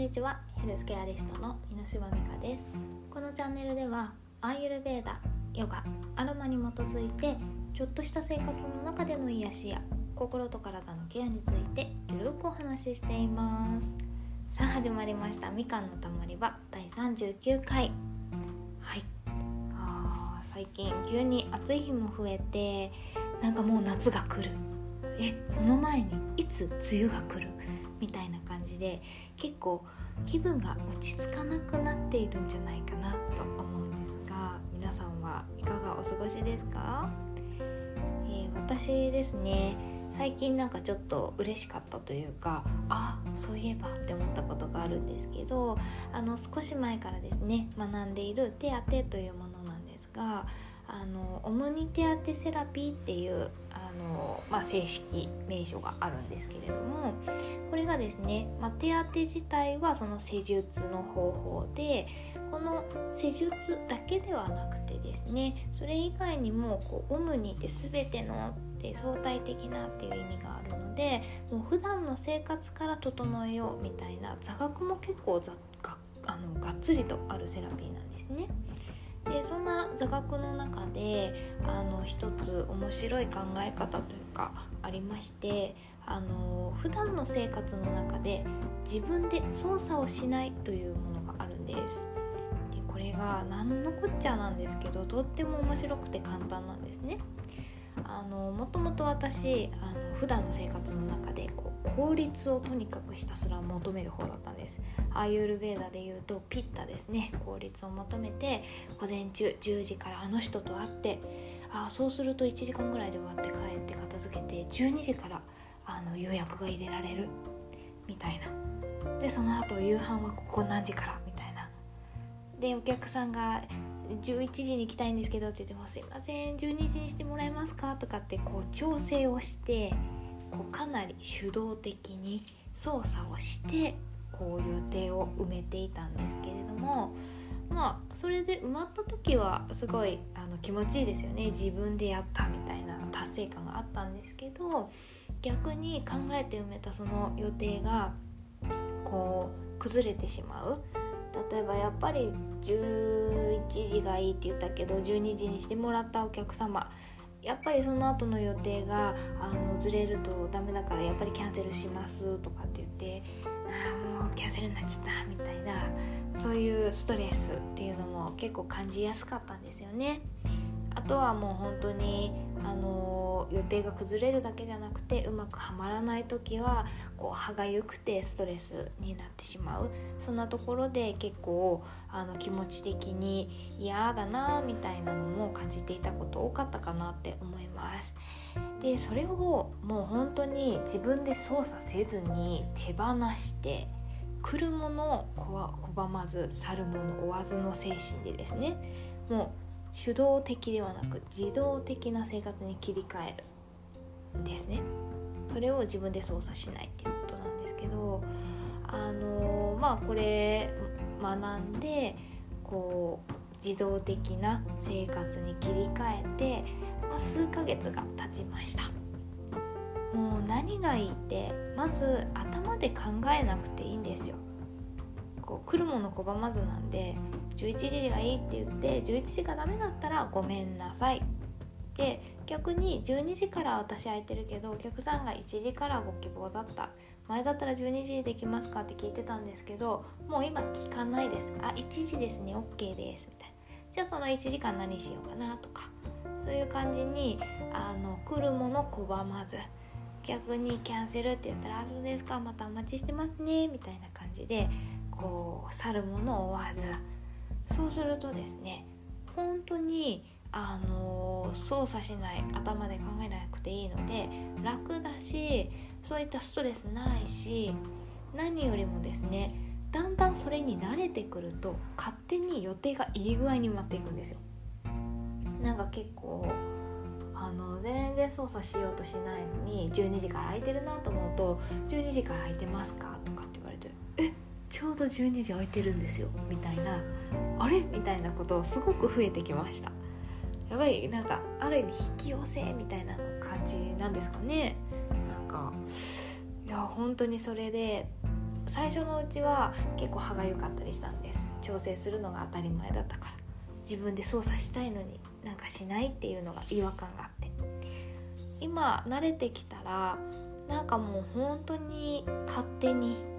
にちは。ヘルスケアリストの猪島美香です。このチャンネルではアーユルベーダヨガアロマに基づいてちょっとした生活の中での癒しや心と体のケアについてゆるくお話ししています。さあ始まりました。みかんのたまり場第39回。はい。あ最近急に暑い日も増えてなんかもう夏が来る。えその前にいつ梅雨が来る？みたいな感じで結構気分が落ち着かなくなっているんじゃないかなと思うんですが皆さんはいかがお過ごしですか、えー、私ですね最近なんかちょっと嬉しかったというかあそういえばって思ったことがあるんですけどあの少し前からですね学んでいる手当というものなんですがあのオムニ手当セラピーっていうの、まあ、正式名称があるんですけれどもこれがですね、まあ、手当自体はその施術の方法でこの施術だけではなくてですねそれ以外にもこうオムニって全てのって相対的なっていう意味があるのでもう普段の生活から整えようみたいな座学も結構ざがあのがっつりとあるセラピーなんですね。でそんな座学の中であの一つ面白い考え方というかありましてあの普段の生活の中で自分で操作をしないというものがあるんです。でこれが何のこっちゃなんですけどとっても面白くて簡単なんですね。あのもともと私あの普段の生活の中でこう効率をとにかくひたすら求める方だったんです。アーユルベーダで言うとピッタですね。効率を求めて午前中10時からあの人と会ってあそうすると1時間ぐらいで終わって帰って片付けて12時からあの予約が入れられる。みたいな。でその後夕飯はここ何時から？みたいな。でお客さんが11時に行きたいんですけどって言っても「すいません12時にしてもらえますか?」とかってこう調整をしてこうかなり主導的に操作をしてこう予定を埋めていたんですけれどもまあそれで埋まった時はすごいあの気持ちいいですよね自分でやったみたいな達成感があったんですけど逆に考えて埋めたその予定がこう崩れてしまう例えばやっぱり11時がいいって言ったけど12時にしてもらったお客様やっぱりその後の予定があのずれるとダメだからやっぱりキャンセルしますとかって言ってああもうキャンセルになっちゃったみたいなそういうストレスっていうのも結構感じやすかったんですよね。あとはもう本当にあの予定が崩れるだけじゃなくてうまくはまらない時はこう歯がゆくてストレスになってしまう。そんなところで結構あの気持ち的に嫌だなみたいなのも感じていたこと多かったかなって思います。でそれをもう本当に自分で操作せずに手放して来るものを拒まず去るもの追わずの精神でですね。もう手動的ではなく自動的な生活に切り替えるんですね。それを自分で操作しないっていうことなんですけどあのまあこれ学んでこう自動的な生活に切り替えて、まあ、数ヶ月が経ちました。もう何がいいってまず頭で考えなくていいんですよ。こう来るもの拒まずなんで11時がいいって言って11時がダメだったらごめんなさいで逆に12時から私空いてるけどお客さんが1時からご希望だった。前だったら12時できますかって聞いてたんですけどもう今聞かないです。あ1時ですね OK ですみたいな。じゃあその1時間何しようかなとか。そういう感じにあの来るもの拒まず逆にキャンセルって言ったら「あそうですかまたお待ちしてますね」みたいな感じでこう去るものを追わずそうするとですね本当にあの操作しない頭で考えなくていいので楽だしそういったストレスないし何よりもですねだんだんそれに慣れてくると勝手に予定がいい具合に埋まっていくんですよなんか結構あの全然操作しようとしないのに12時から空いてるなと思うと「12時から空いてますか?」とか「ちょうど12時空いてるんですよ」みたいな「あれ?」みたいなことをすごく増えてきました。やっぱりなんかある意味引き寄せみたいな感じなんですかね。なんかいや本当にそれで最初のうちは結構歯がゆかったりしたんです。調整するのが当たり前だったから。自分で操作したいのになんかしないっていうのが違和感があって。今慣れてきたらなんかもう本当に勝手に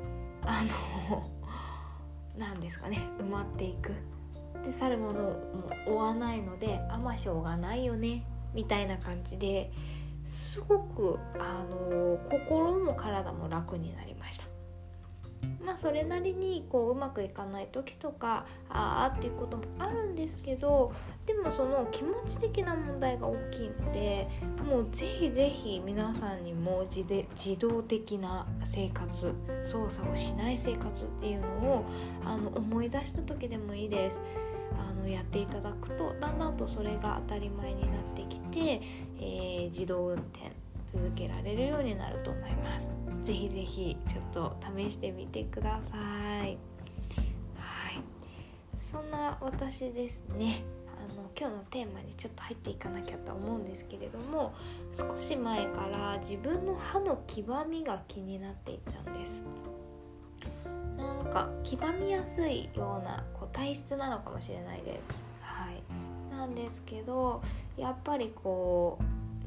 あの何ですかね埋まっていく。で去るものも追わないのであましょうがないよねみたいな感じですごくあの心も体も楽になりました。まあそれなりにこううまくいかない時とかああっていうこともあるんですけどでもその気持ち的な問題が大きいのでもうぜひぜひ皆さんにも自で自動的な生活操作をしない生活っていうのをあの思い出した時でもいいです。あのやっていただくとだんだんとそれが当たり前になってきて、えー、自動運転続けられるようになると思いますぜひぜひちょっと試してみてください。はい。そんな私ですね。あの今日のテーマにちょっと入っていかなきゃと思うんですけれども少し前から自分の歯の黄ばみが気になっていたんです。なんか黄ばみやすいようなこう体質なのかもしれないです。はい。なんですけどやっぱりこ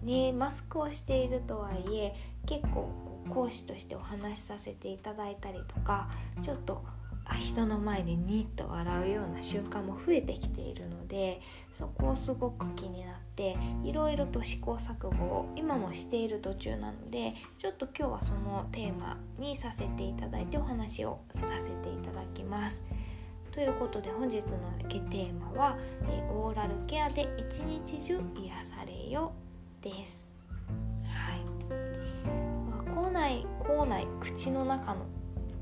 うねマスクをしているとはいえ結構講師としてお話しさせていただいたりとかちょっと人の前でニッと笑うような瞬間も増えてきているのでそこをすごく気になっていろいろと試行錯誤を今もしている途中なのでちょっと今日はそのテーマにさせていただいてお話をさせていただきます。ということで本日のテーマは「オーラルケアで一日中癒されよ」です。はい。まあ、口内口内口の中の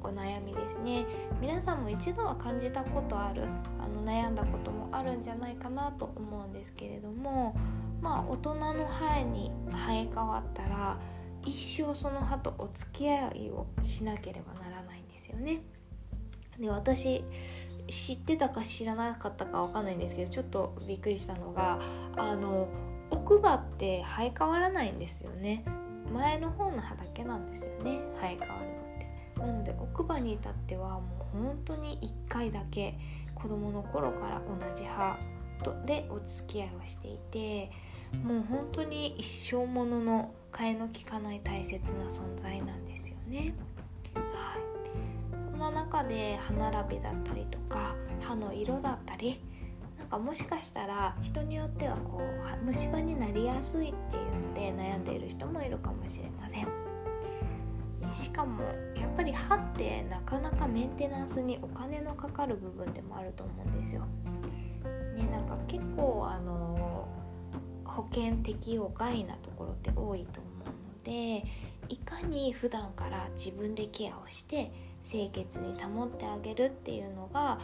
お悩みですね皆さんも一度は感じたことあるあの悩んだこともあるんじゃないかなと思うんですけれどもまあ大人の歯に生え変わったら一生その歯とお付き合いをしなければならないんですよね。で私知ってたか知らなかったかわかんないんですけどちょっとびっくりしたのがあの奥歯って生え変わらないんですよね前の方の歯だけなんですよね。生え変わるのって。なので奥歯に至ってはもう本当に1回だけ子供の頃から同じ歯とでお付き合いをしていてもう本当に一生ものの替えの利かない大切な存在なんですよね。はい、そんな中で歯並びだったりとか歯の色だったりかもしかしたら人によってはこう虫歯になりやすいっていうので悩んでいる人もいるかもしれませんしかもやっぱり歯ってなかなかメンテナンスにお金のかかる部分でもあると思うんですよ。ねなんか結構あの保険適用外なところって多いと思うのでいかに普段から自分でケアをして清潔に保ってあげるっていうのがあ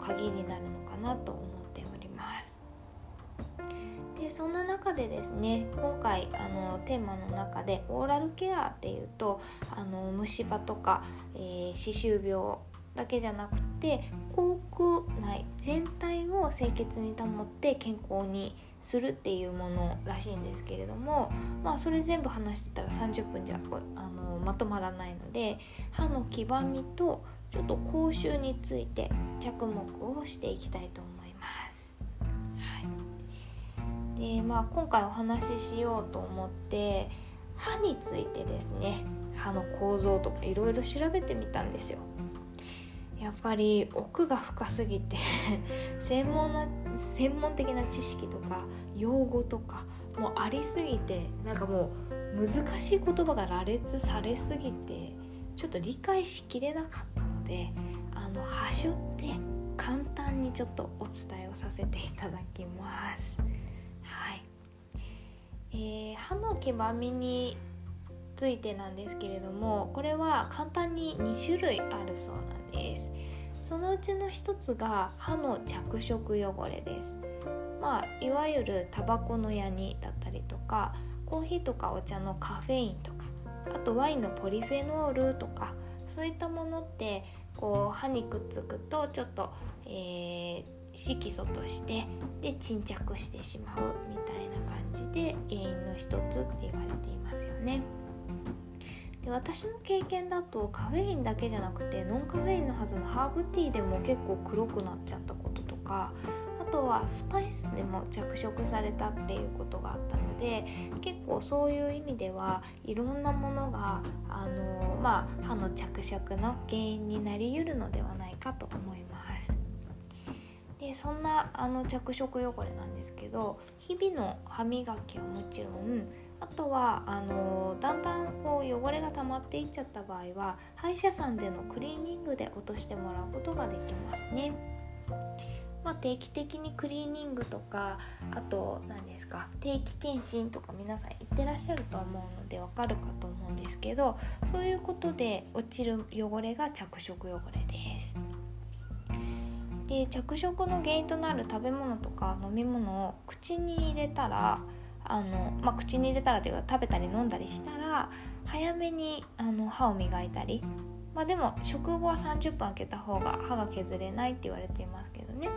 の鍵になるのかなと思でそんな中でですね今回あのテーマの中でオーラルケアっていうとあの虫歯とか、えー、歯周病だけじゃなくて口腔内全体を清潔に保って健康にするっていうものらしいんですけれどもまあそれ全部話してたら30分じゃあのまとまらないので歯の黄ばみとちょっと口臭について着目をしていきたいと思います。で、まあ、今回お話ししようと思って歯についてですね歯の構造とかいろいろ調べてみたんですよやっぱり奥が深すぎて 専門な専門的な知識とか用語とかもうありすぎてなんかもう難しい言葉が羅列されすぎてちょっと理解しきれなかったのであの端折って簡単にちょっとお伝えをさせていただきます。えー、歯の黄ばみについてなんですけれどもこれは簡単に2種類あるそうなんです。そのうちの1つが歯の着色汚れです。まあいわゆるタバコのヤニだったりとかコーヒーとかお茶のカフェインとかあとワインのポリフェノールとかそういったものってこう歯にくっつくとちょっと、えー、色素としてで沈着してしまうみたいな感じで原因の一つって言われていますよね。で私の経験だとカフェインだけじゃなくてノンカフェインのはずのハーブティーでも結構黒くなっちゃったこととかあとはスパイスでも着色されたっていうことがあったので結構そういう意味ではいろんなものがあの、まあ、歯の着色の原因になりうるのではないかと思います。でそんなあの着色汚れなんですけど日々の歯磨きはもちろんあとはあのだんだんこう汚れが溜まっていっちゃった場合は歯医者さんでのクリーニングで落としてもらうことができますね。まあ、定期的にクリーニングとかあと何ですか定期検診とか皆さん行ってらっしゃると思うのでわかるかと思うんですけどそういうことで落ちる汚れが着色汚れです。で着色の原因となる食べ物とか飲み物を口に入れたらあの、まあ、口に入れたらというか食べたり飲んだりしたら早めにあの歯を磨いたり、まあ、でも食後は30分空けた方が歯が削れないって言われていますけどね、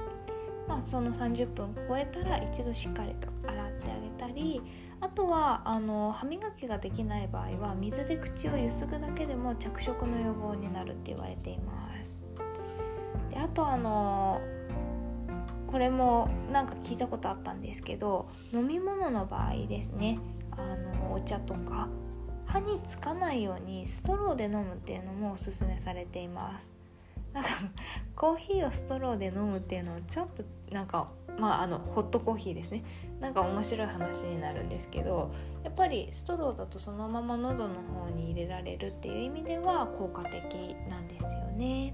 まあ、その30分超えたら一度しっかりと洗ってあげたり。あとはあの歯磨きができない場合は水で口をゆすぐだけでも着色の予防になるって言われています。であとあのこれもなんか聞いたことあったんですけど飲み物の場合ですね。あのお茶とか歯につかないようにストローで飲むっていうのもおすすめされています。なんかコーヒーをストローで飲むっていうのはちょっとなんかまああのホットコーヒーですね。なんか面白い話になるんですけどやっぱりストローだとそのまま喉の方に入れられるっていう意味では効果的なんですよね。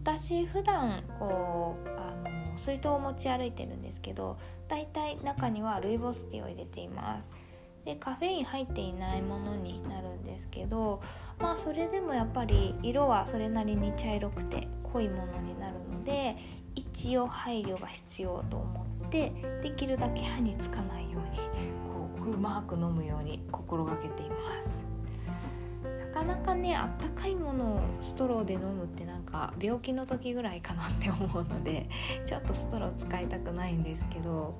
私普段こうあの水筒を持ち歩いてるんですけどだいたい中にはルイボスティーを入れています。でカフェイン入っていないものになるんですけどまあそれでもやっぱり色はそれなりに茶色くて濃いものになるので一応配慮が必要と思ってできるだけ歯につかないようにこううまく飲むように心がけています。かなかねあったかいものをストローで飲むってなんか病気の時ぐらいかなって思うので ちょっとストロー使いたくないんですけど、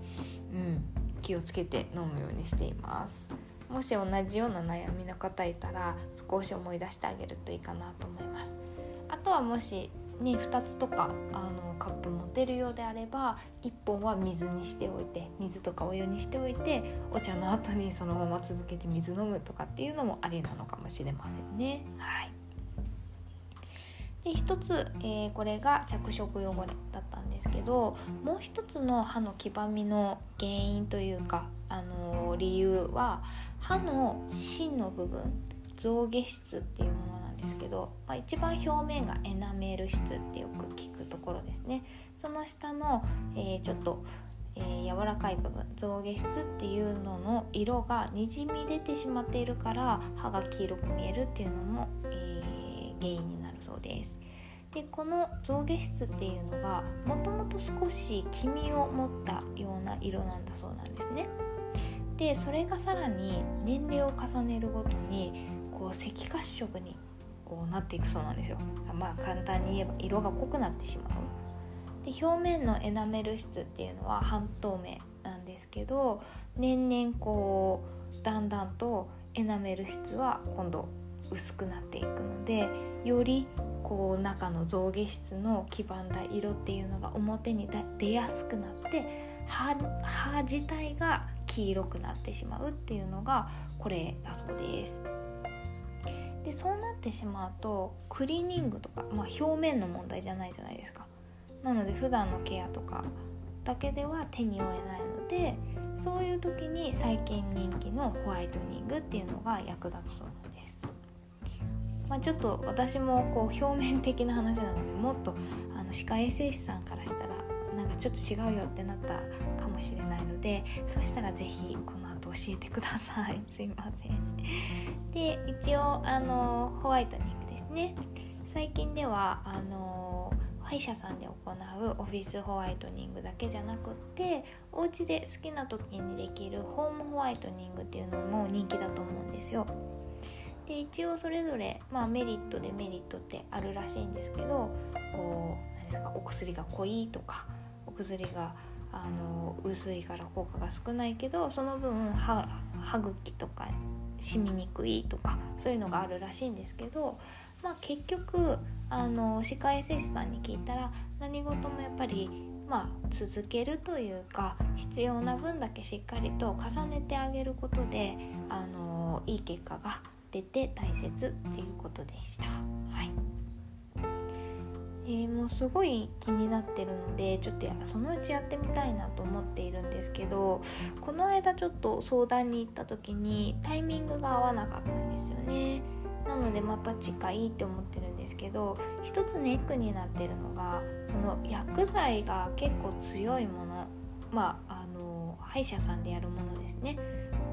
うん、気をつけて飲むようにしています。もし同じような悩みの方いたら少し思い出してあげるといいかなと思います。あとはもしね、2つとかあのカップ持てるようであれば1本は水にしておいて水とかお湯にしておいてお茶の後にそのまま続けて水飲むとかっていうのもありなのかもしれませんね。はいで一つ、えー、これが着色汚れだったんですけどもう一つの歯の黄ばみの原因というか、あのー、理由は歯の芯の部分象牙質っていうものなんですですけど、まあ、一番表面がエナメール質ってよく聞くところですね。その下の、えー、ちょっと、えー、柔らかい部分象牙質っていうのの色がにじみ出てしまっているから歯が黄色く見えるっていうのも、えー、原因になるそうです。でこの象牙質っていうのがもともと少し黄身を持ったような色なんだそうなんですね。でそれがさらに年齢を重ねるごとにこう赤褐色にこうなっていくそうなんですよまあ簡単に言えば色が濃くなってしまうで表面のエナメル質っていうのは半透明なんですけど年々こうだんだんとエナメル質は今度薄くなっていくのでよりこう中の象牙質の黄ばんだ色っていうのが表に出やすくなって歯歯自体が黄色くなってしまうっていうのがこれだそうです。でそうなってしまうとクリーニングとか、まあ、表面の問題じゃないじゃないですか。なので普段のケアとかだけでは手に負えないのでそういう時に最近人気のホワイトニングっていうのが役立つそうなんです、まあ、ちょっと私もこう表面的な話なのでもっとあの歯科衛生士さんからしたらなんかちょっと違うよってなったかもしれないのでそしたら是非この後教えてください。すいません。で一応あのホワイトニングですね。最近ではあの歯医者さんで行うオフィスホワイトニングだけじゃなくってお家で好きな時にできるホームホワイトニングっていうのも人気だと思うんですよ。で一応それぞれ、まあ、メリットデメリットってあるらしいんですけどこう何ですかお薬が濃いとかお薬があの薄いから効果が少ないけどその分歯歯茎とか染みにくいとかそういうのがあるらしいんですけど、まあ、結局あの歯科衛生士さんに聞いたら何事もやっぱり、まあ、続けるというか必要な分だけしっかりと重ねてあげることであのいい結果が出て大切っていうことでした。はいえー、もうすごい気になってるのでちょっとそのうちやってみたいなと思っているんですけどこの間ちょっと相談に行った時にタイミングが合わなかったんですよね。なのでまた近いって思ってるんですけど一つネックになってるのがその薬剤が結構強いものまああの歯医者さんでやるものですね。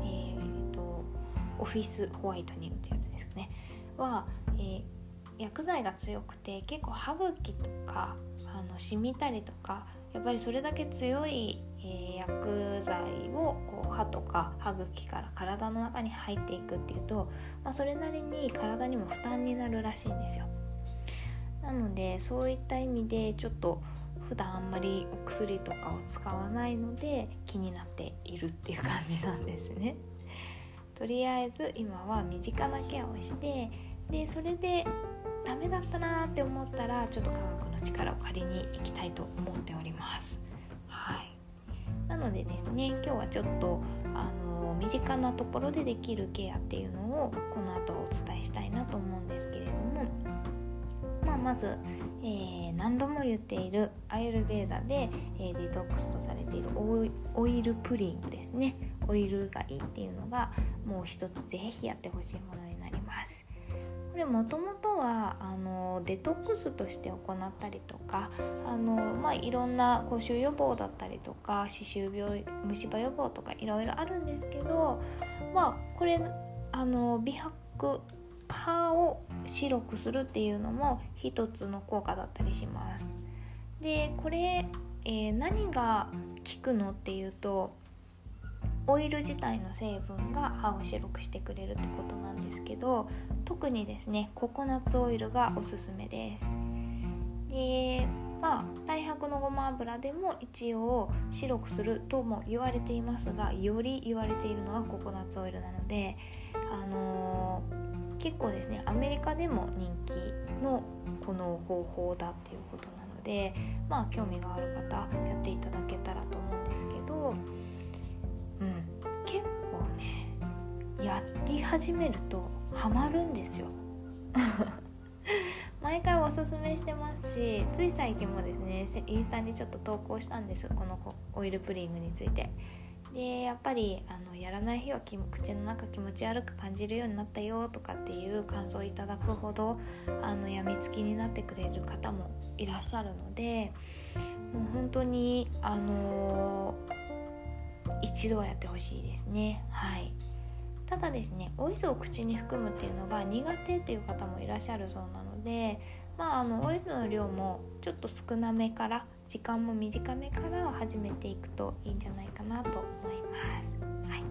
えー、とオフィスホワイトニングってやつですかね。は、えー薬剤が強くて結構歯茎とかあの染みたりとかやっぱりそれだけ強い、え、薬剤をこう歯とか歯茎から体の中に入っていくっていうと、まあ、それなりに体にも負担になるらしいんですよ。なのでそういった意味でちょっと普段あんまりお薬とかを使わないので気になっているっていう感じなんですね。とりあえず今は身近なケアをしてでそれでダメだったなって思ったらちょっと科学の力を借りに行きたいと思っております。はい、なのでですね今日はちょっとあの身近なところでできるケアっていうのをこの後お伝えしたいなと思うんですけれども、まあ、まず、えー、何度も言っているアイルベーダで、えー、デトックスとされているオイルプリングですねオイルがいいっていうのがもう一つぜひやってほしいものになります。これもともとはあのデトックスとして行ったりとかあの、まあ、いろんな口臭予防だったりとか歯周病虫歯予防とかいろいろあるんですけど、まあ、これあの美白歯を白くするっていうのも一つの効果だったりします。でこれ、えー、何が効くのっていうとオイル自体の成分が歯を白くしてくれるってことなんですけど特にですねココナッツオイルがおすすめです。でまあ大白のごま油でも一応白くするとも言われていますがより言われているのはココナッツオイルなのであのー、結構ですねアメリカでも人気のこの方法だっていうことなのでまあ興味がある方やっていただけたらと思うんですけどうん。結構ねやり始めるとハマるんですよ。前からおすすめしてますしつい最近もですねインスタにちょっと投稿したんですこのオイルプリングについて。でやっぱりあのやらない日は口の中気持ち悪く感じるようになったよとかっていう感想をいただくほどあのやみつきになってくれる方もいらっしゃるのでもう本当にあのー一度はやってほしいですね。はい。ただですねオイルを口に含むっていうのが苦手っていう方もいらっしゃるそうなのでまああのオイルの量もちょっと少なめから時間も短めから始めていくといいんじゃないかなと思います、はい。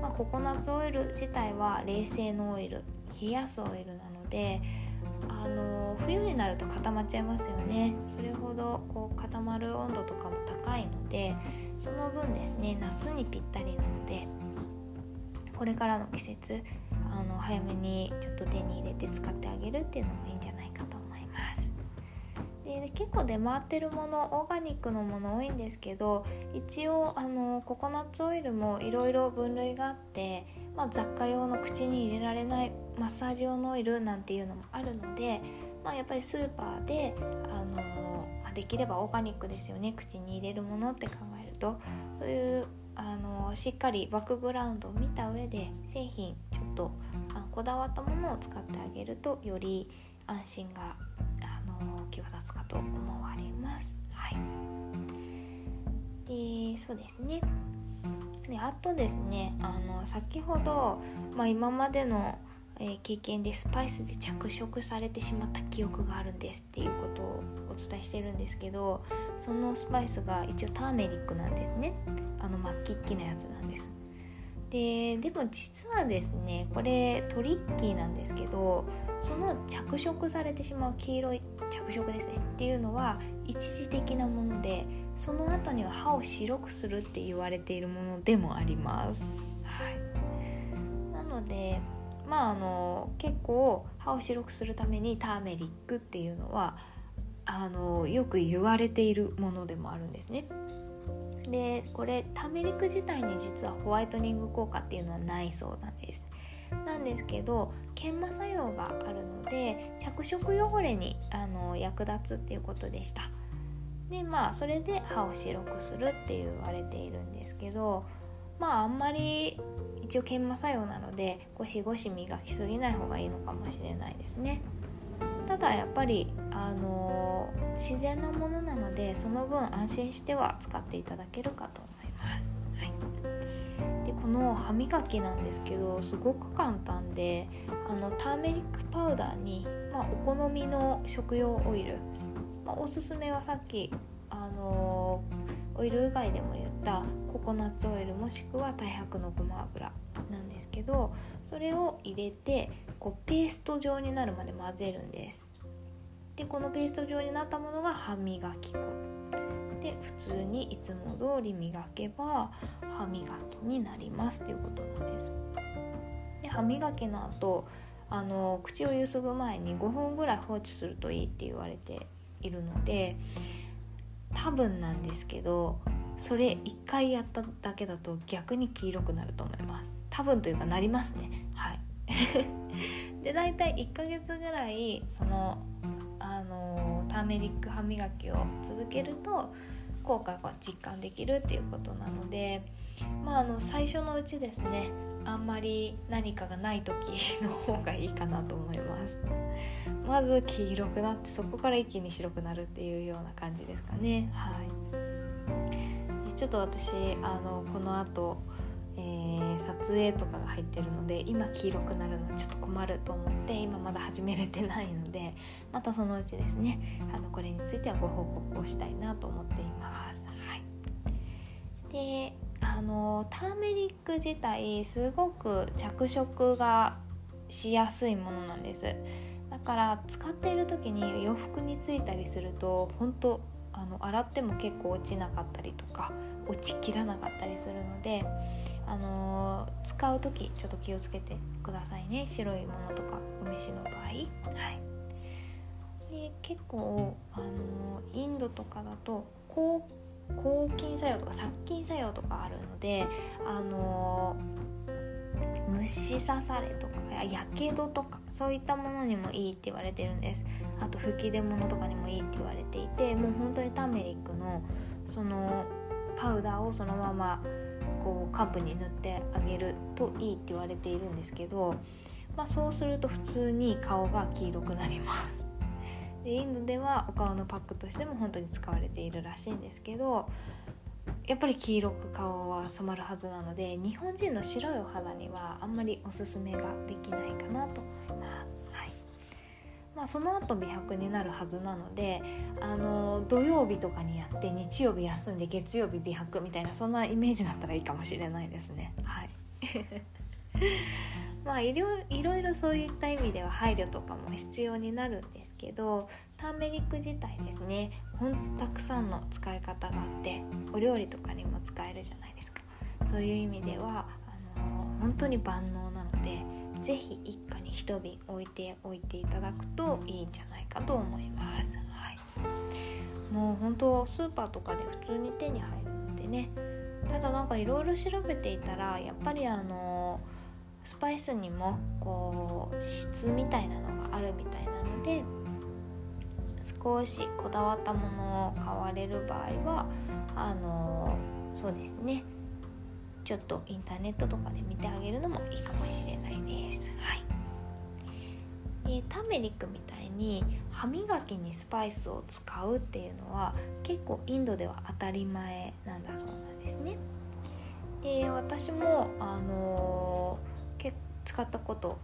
まあ、ココナッツオイル自体は冷製のオイル冷やすオイルなのであの冬になると固まっちゃいますよね。それほどこう固まる温度とかも高いのでその分ですね夏にぴったりなのでこれからの季節あの早めにちょっと手に入れて使ってあげるっていうのもいいんじゃないかと思います。で結構出回ってるものオーガニックのもの多いんですけど一応あのココナッツオイルもいろいろ分類があって、まあ、雑貨用の口に入れられないマッサージ用のオイルなんていうのもあるので、まあ、やっぱりスーパーであのできればオーガニックですよね口に入れるものって考とそういうあのしっかりバックグラウンドを見た上で製品ちょっとあこだわったものを使ってあげるとより安心があの際立つかと思われます。はい、でそうですねであとですねあの先ほど、まあ、今までのえ、経験でスパイスで着色されてしまった記憶があるんですっていうことをお伝えしてるんですけどそのスパイスが一応ターメリックなんですね。あの末期っきなやつなんです。ででも実はですねこれトリッキーなんですけどその着色されてしまう黄色い着色ですね。っていうのは一時的なものでその後には歯を白くするって言われているものでもあります。はい。ののでまああの結構歯を白くするためにターメリックっていうのはあのよく言われているものでもあるんですね。でこれターメリック自体に実はホワイトニング効果っていうのはないそうなんです。なんですけど研磨作用があるので着色汚れにあの役立つっていうことでした。でまあそれで歯を白くするって言われているんですけどまああんまり一応研磨作用なのでゴシゴシ磨きすぎない方がいいのかもしれないですね。ただやっぱりあのー、自然なものなのでその分安心しては使っていただけるかと思います、はい、でこの歯磨きなんですけどすごく簡単であのターメリックパウダーに、まあ、お好みの食用オイルまあ、おすすめはさっきあのー、オイル以外でも言ったココナッツオイルもしくは太白のごま油なんですけどそれを入れてこうペースト状になるまで混ぜるんです。でこのペースト状になったものが歯磨き粉。で普通にいつも通り磨けば歯磨きになります。ということなんです。で歯磨きの後あの口をゆすぐ前に5分ぐらい放置するといいって言われているので多分なんですけどそれ1回やっただけだと逆に黄色くなると思います。多分というかなりますね。はい。で大体1ヶ月ぐらいそのあのターメリック歯磨きを続けると効果が実感できるっていうことなのでまああの最初のうちですねあんまり何かがない時の方がいいかなと思います。まず黄色くなってそこから一気に白くなるっていうような感じですかね。はい。ちょっと私あのこの後、撮影とかが入ってるので今黄色くなるのはちょっと困ると思って今まだ始めれてないのでまたそのうちですねあのこれについてはご報告をしたいなと思っています、はい、であのターメリック自体すごく着色がしやすいものなんです。だから使っている時に洋服についたりすると本当あの洗っても結構落ちなかったりとか落ちきらなかったりするので、あのー、使う時ちょっと気をつけてくださいね。白いものとかお召しの場合。はい。で結構、あのー、インドとかだと高抗菌作用とか殺菌作用とかあるのであの虫刺されとかやけどとかそういったものにもいいって言われてるんです。あと吹き出物とかにもいいって言われていてもう本当にターメリックのそのパウダーをそのままこうカップに塗ってあげるといいって言われているんですけど、まあ、そうすると普通に顔が黄色くなります でインドではお顔のパックとしても本当に使われているらしいんですけどやっぱり黄色く顔は染まるはずなので日本人の白いお肌にはあんまりおすすめができないかなと思います。はいまあ、その後美白になるはずなのであの土曜日とかにやって日曜日休んで月曜日美白みたいなそんなイメージだったらいいかもしれないですね。はい まあいろいろそういった意味では配慮とかも必要になるんですけどターメリック自体ですねほんたくさんの使い方があってお料理とかにも使えるじゃないですかそういう意味ではあの本当に万能なので是非一家に一瓶置いておいていただくといいんじゃないかと思います、はい、もう本当スーパーとかで普通に手に入るのでね。ただなんかいろいろ調べていたらやっぱりあのスパイスにもこう質みたいなのがあるみたいなので少しこだわったものを買われる場合はあのそうですねちょっとインターネットとかで見てあげるのもいいかもしれないです。はい、でターメリックみたいに歯磨きにスパイスを使うっていうのは結構インドでは当たり前なんだそうなんですね。で私もあの使ったこと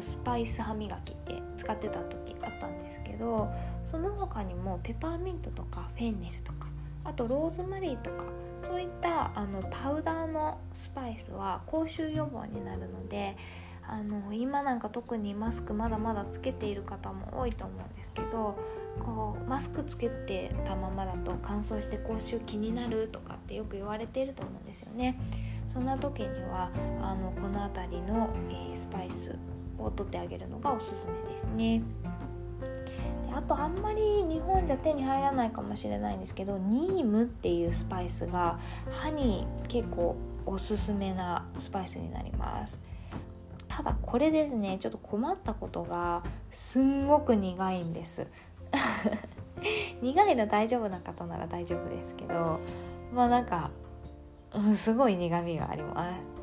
スパイス歯磨きって使ってた時あったんですけどその他にもペパーミントとかフェンネルとかあとローズマリーとかそういったあのパウダーのスパイスは口臭予防になるのであの今なんか特にマスクまだまだつけている方も多いと思うんですけどこうマスクつけてたままだと乾燥して口臭気になるとかってよく言われていると思うんですよね。そんな時にはあのこの辺りの、えー、スパイスを取ってあげるのがおすすめですね。あとあんまり日本じゃ手に入らないかもしれないんですけどニームっていうスパイスが歯に結構おすすめなスパイスになります。ただこれですねちょっと困ったことがすんごく苦いんです。苦いの大丈夫な方なら大丈夫ですけどまあなんか、うん、すごい苦みがあります。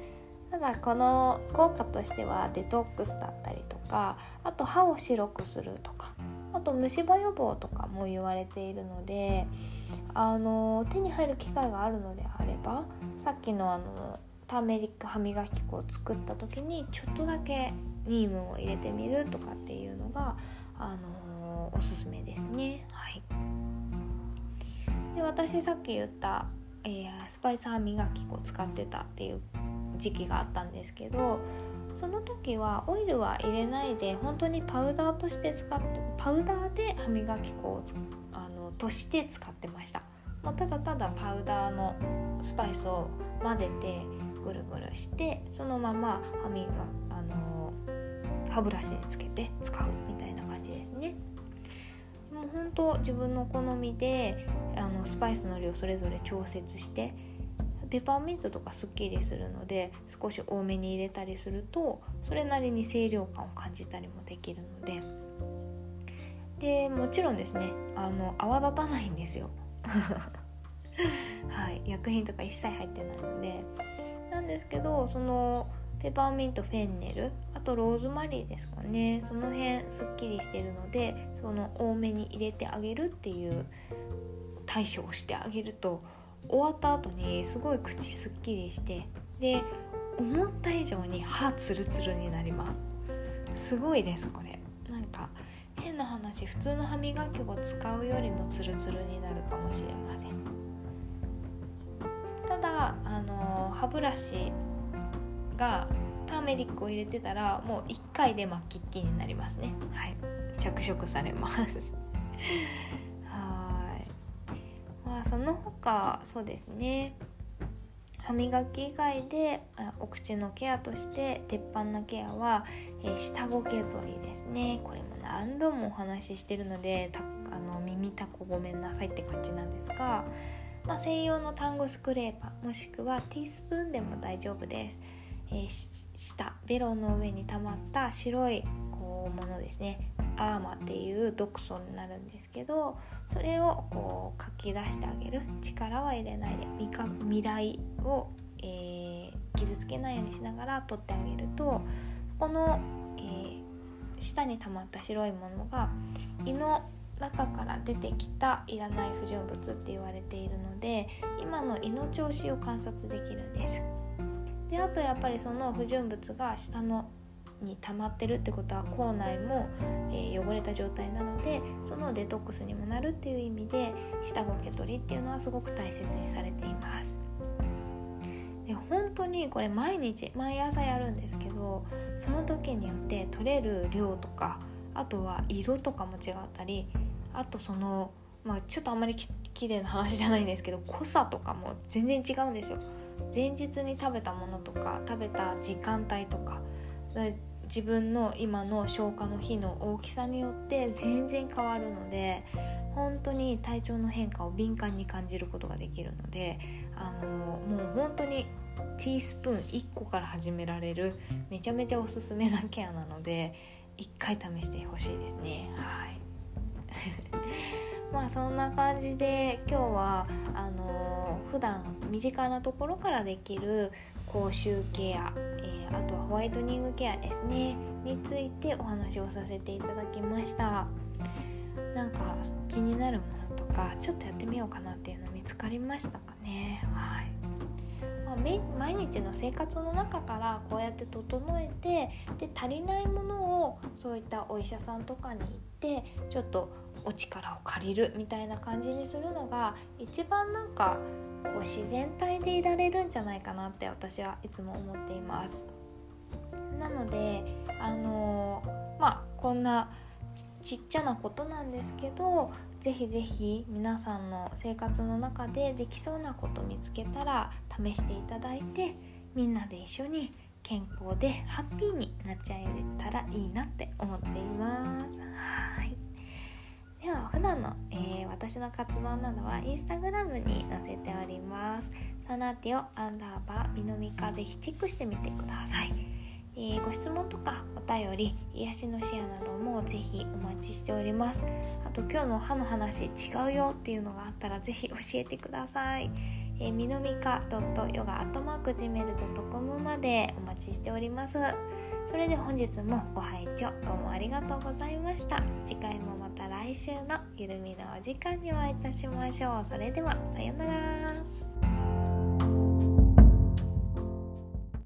ただこの効果としてはデトックスだったりとかあと歯を白くするとかと虫歯予防とかも言われているのであの手に入る機会があるのであればさっきのあのターメリック歯磨き粉を作った時にちょっとだけニームを入れてみるとかっていうのがあのおすすめですね。はい、で私さっき言った、えー、スパイス歯磨き粉を使ってたっていう時期があったんですけどその時はオイルは入れないで本当にパウダーとして使ってパウダーで歯磨き粉をあのとして使ってました。もうただただパウダーのスパイスを混ぜてぐるぐるしてそのまま歯磨あの歯ブラシにつけて使うみたいな感じですね。もう本当自分の好みであのスパイスの量それぞれ調節してペパーミントとかすっきりするので少し多めに入れたりするとそれなりに清涼感を感じたりもできるので。でもちろんですねあの泡立たないんですよ。はい薬品とか一切入ってないので。なんですけどそのペパーミントフェンネルあとローズマリーですかね。その辺すっきりしてるのでその多めに入れてあげるっていう対処をしてあげると終わった後にすごい口すっきりしてで思った以上に歯ツルツルになります。すごいですこれ。なんか変な話普通の歯磨きを使うよりもツルツルになるかもしれません。ただあの歯ブラシがターメリックを入れてたらもう1回で真っ黄っきになりますね。はい。着色されます。その他そうですね。歯磨き以外でお口のケアとして鉄板のケアは、えー、下ごけぞりですね。これも何度もお話ししてるのであの耳たこごめんなさいって感じなんですが、まあ、専用のタングスクレーパーもしくはティースプーンでも大丈夫です、えー、下ベロの上に溜まった白いものですねアーマっていう毒素になるんですけどそれをこう書き出してあげる力は入れないで未来を、えー、傷つけないようにしながら取ってあげるとこの、えー、下に溜まった白いものが胃の中から出てきたいらない不純物って言われているので今の胃の調子を観察できるんです。であとやっぱりその不純物が下のに溜まってるってことは口内も、えー、汚れた状態なのでそのデトックスにもなるっていう意味で下ごけ取りっていうのはすごく大切にされています。で本当にこれ毎日毎朝やるんですけどその時によって取れる量とかあとは色とかも違ったりあとそのまあちょっとあんまりき綺麗な話じゃないんですけど濃さとかも全然違うんですよ。前日に食べたものとか食べた時間帯とか自分の今の消化の日の大きさによって全然変わるので本当に体調の変化を敏感に感じることができるのであのもう本当にティースプーン1個から始められるめちゃめちゃおすすめなケアなので1回試してほしいですね。はい。まあそんな感じで今日はあの普段身近なところからできる口臭ケア、えー、あとはホワイトニングケアですねについてお話をさせていただきました。なんか気になるものとかちょっとやってみようかなっていうの見つかりましたかね。はい、まあ、毎日の生活の中からこうやって整えてで足りないものをそういったお医者さんとかに行ってちょっとお力を借りるみたいな感じにするのが一番なんかこう自然体でいられるんじゃないかなって私はいつも思っています。なのであのー、まあこんなちっちゃなことなんですけどぜひぜひ皆さんの生活の中でできそうなこと見つけたら試していただいてみんなで一緒に健康でハッピーになっちゃえたらいいなって思っています。では普段の、えー、私の活動などはインスタグラムに載せております。サナティオアンダーバービノミカぜひチェックしてみてください、えー、ご質問とかお便り癒しのシェアなどもぜひお待ちしております。あと今日の歯の話違うよっていうのがあったらぜひ教えてください。えー、みのみか .yoga.gmail.com までお待ちしております。それで本日もご拝聴どうもありがとうございました。次回もまた来週のゆるみのお時間にお会いいたしましょう。それではさようなら。